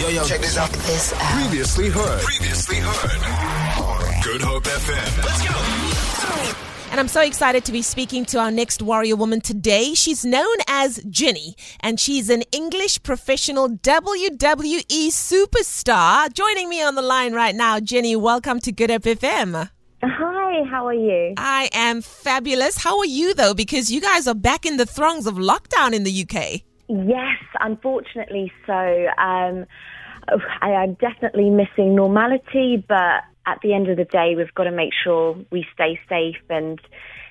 Yo, yo, check this out. This out. Previously heard. Previously heard. Good Hope FM. Let's go. And I'm so excited to be speaking to our next warrior woman today. She's known as Jinny, and she's an English professional WWE superstar. Joining me on the line right now, Jinny, welcome to Good Hope FM. Hi, how are you? I am fabulous. How are you, though? Because you guys are back in the throngs of lockdown in the UK. Yes, unfortunately so. Um, I am definitely missing normality, but at the end of the day, we've got to make sure we stay safe and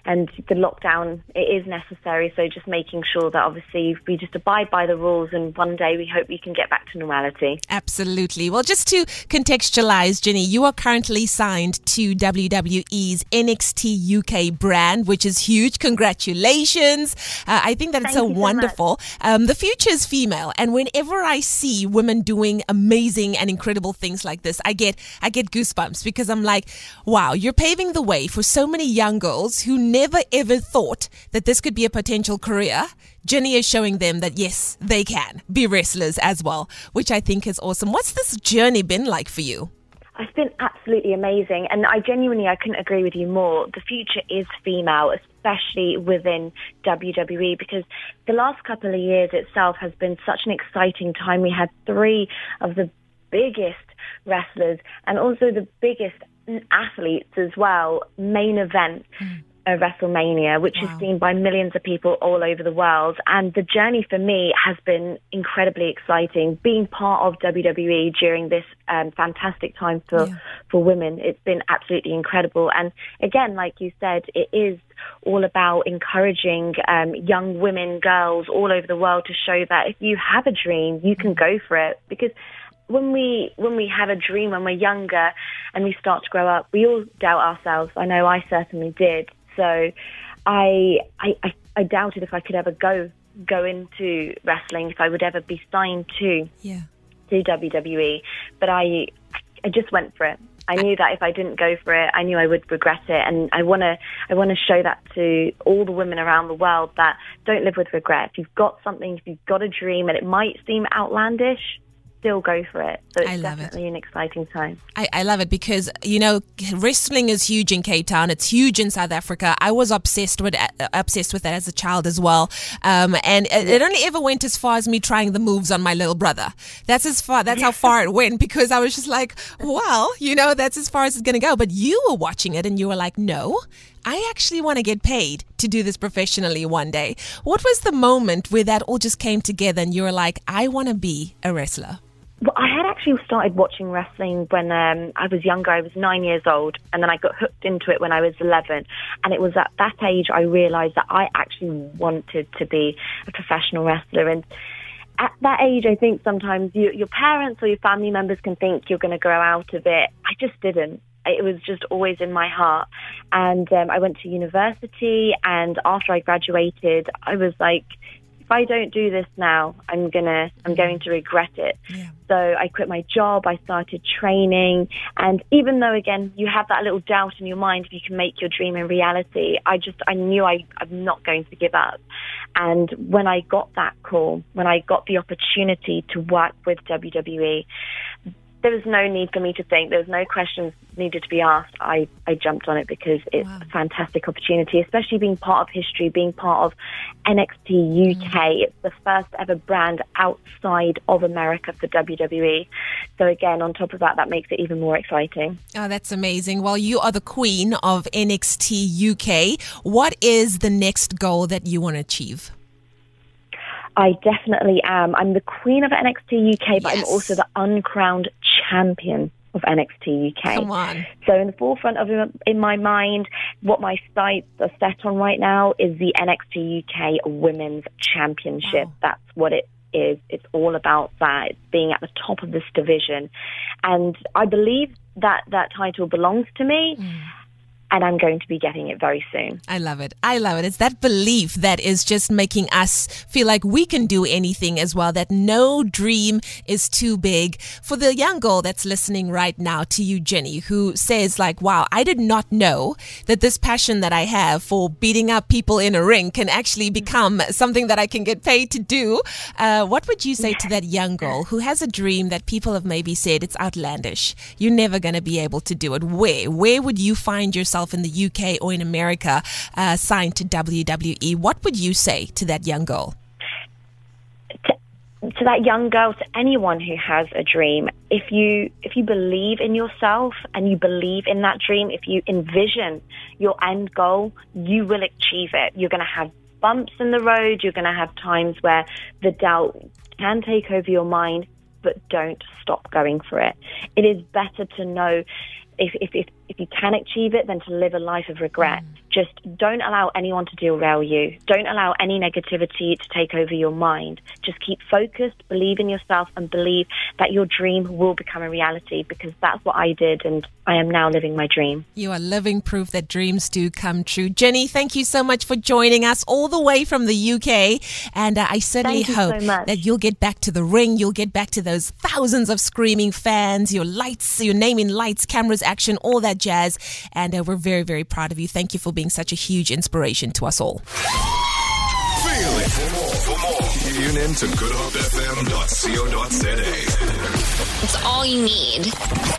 and the lockdown it is necessary. So just making sure that obviously we just abide by the rules, and one day we hope we can get back to normality. Absolutely. Well, just to contextualize, Jinny, you are currently signed to WWE's NXT UK brand, which is huge. Congratulations! Uh, I think that it's Thank so you so wonderful. um, the future is female, and whenever I see women doing amazing and incredible things like this, I get I get goosebumps because I'm like, wow, you're paving the way for so many young girls who never ever thought that this could be a potential career. Jinny is showing them that yes, they can be wrestlers as well, which I think is awesome. What's this journey been like for you? It's been absolutely amazing, and I genuinely I couldn't agree with you more. The future is female, especially within WWE, because the last couple of years itself has been such an exciting time. We had three of the biggest wrestlers and also the biggest athletes as well. Main event. Hmm. Uh, WrestleMania, which Wow. is seen by millions of people all over the world. And the journey for me has been incredibly exciting. Being part of WWE during this um, fantastic time for, Yeah. for women, it's been absolutely incredible. And again, like you said, it is all about encouraging um, young women, girls all over the world to show that if you have a dream, you can go for it. Because when we when we have a dream when we're younger and we start to grow up, we all doubt ourselves. I know I certainly did. So I I, I, doubted if I could ever go go into wrestling, if I would ever be signed to Yeah. to WWE. But I I just went for it. I knew that if I didn't go for it, I knew I would regret it, and I want to I want to show that to all the women around the world that don't live with regret. If you've got something, if you've got a dream, and it might seem outlandish, still go for it. So it's I love it. definitely an exciting time. I, I love it because you know wrestling is huge in Cape Town. It's huge in South Africa. I was obsessed with uh, obsessed with it as a child as well. Um, and it, it only ever went as far as me trying the moves on my little brother. That's as far. That's how far it went because I was just like, well, you know, that's as far as it's gonna go. But you were watching it and you were like, no. I actually want to get paid to do this professionally one day. What was the moment where that all just came together and you were like, I want to be a wrestler? Well, I had actually started watching wrestling when um, I was younger. I was nine years old, and then I got hooked into it when I was 11. And it was at that age I realized that I actually wanted to be a professional wrestler. And at that age, I think sometimes you, your parents or your family members can think you're going to grow out of it. I just didn't. It was just always in my heart. And um, I went to university, and after I graduated, I was like, if I don't do this now, I'm gonna, I'm mm-hmm. going to regret it. Yeah. So I quit my job. I started training, and even though again you have that little doubt in your mind if you can make your dream a reality, I just I knew I, I'm not going to give up. And when I got that call, when I got the opportunity to work with WWE, there was no need for me to think. There was no questions needed to be asked. I, I jumped on it because it's Wow. a fantastic opportunity, especially being part of history, being part of NXT UK. Mm. It's the first ever brand outside of America for WWE. So again, on top of that, that makes it even more exciting. Oh, that's amazing. Well, you are the queen of NXT UK. What is the next goal that you want to achieve? I definitely am. I'm the queen of NXT UK, but I'm also the uncrowned champion of NXT UK. Come on. So in the forefront of in my mind, what my sights are set on right now is the NXT UK Women's Championship. Wow. That's what it is. It's all about that. It's being at the top of this division, and I believe that that title belongs to me. Mm. And I'm going to be getting it very soon. I love it. I love it. It's that belief that is just making us feel like we can do anything as well, that no dream is too big. For the young girl that's listening right now to you, Jinny, who says, like, wow, I did not know that this passion that I have for beating up people in a ring can actually become something that I can get paid to do. Uh, what would you say to that young girl who has a dream that people have maybe said it's outlandish? You're never going to be able to do it. Where? Where would you find yourself in the UK or in America uh, signed to WWE? What would you say to that young girl? To, to that young girl, to anyone who has a dream, if you if you believe in yourself and you believe in that dream, if you envision your end goal, you will achieve it. You're going to have bumps in the road. You're going to have times where the doubt can take over your mind, but don't stop going for it. It is better to know if, if, if, if you can achieve it then to live a life of regret. Mm. Just don't allow anyone to derail you. Don't allow any negativity to take over your mind. Just keep focused, believe in yourself, and believe that your dream will become a reality because that's what I did, and I am now living my dream. You are living proof that dreams do come true. Jinny, thank you so much for joining us all the way from the UK. And uh, I certainly hope so that you'll get back to the ring. You'll get back to those thousands of screaming fans, your lights, your name in lights, cameras, action, all that jazz. And uh, we're very, very proud of you. Thank you for being such a huge inspiration to us all. Feel it. For more, for more, tune in to goodhopefm.co.za. It's all you need.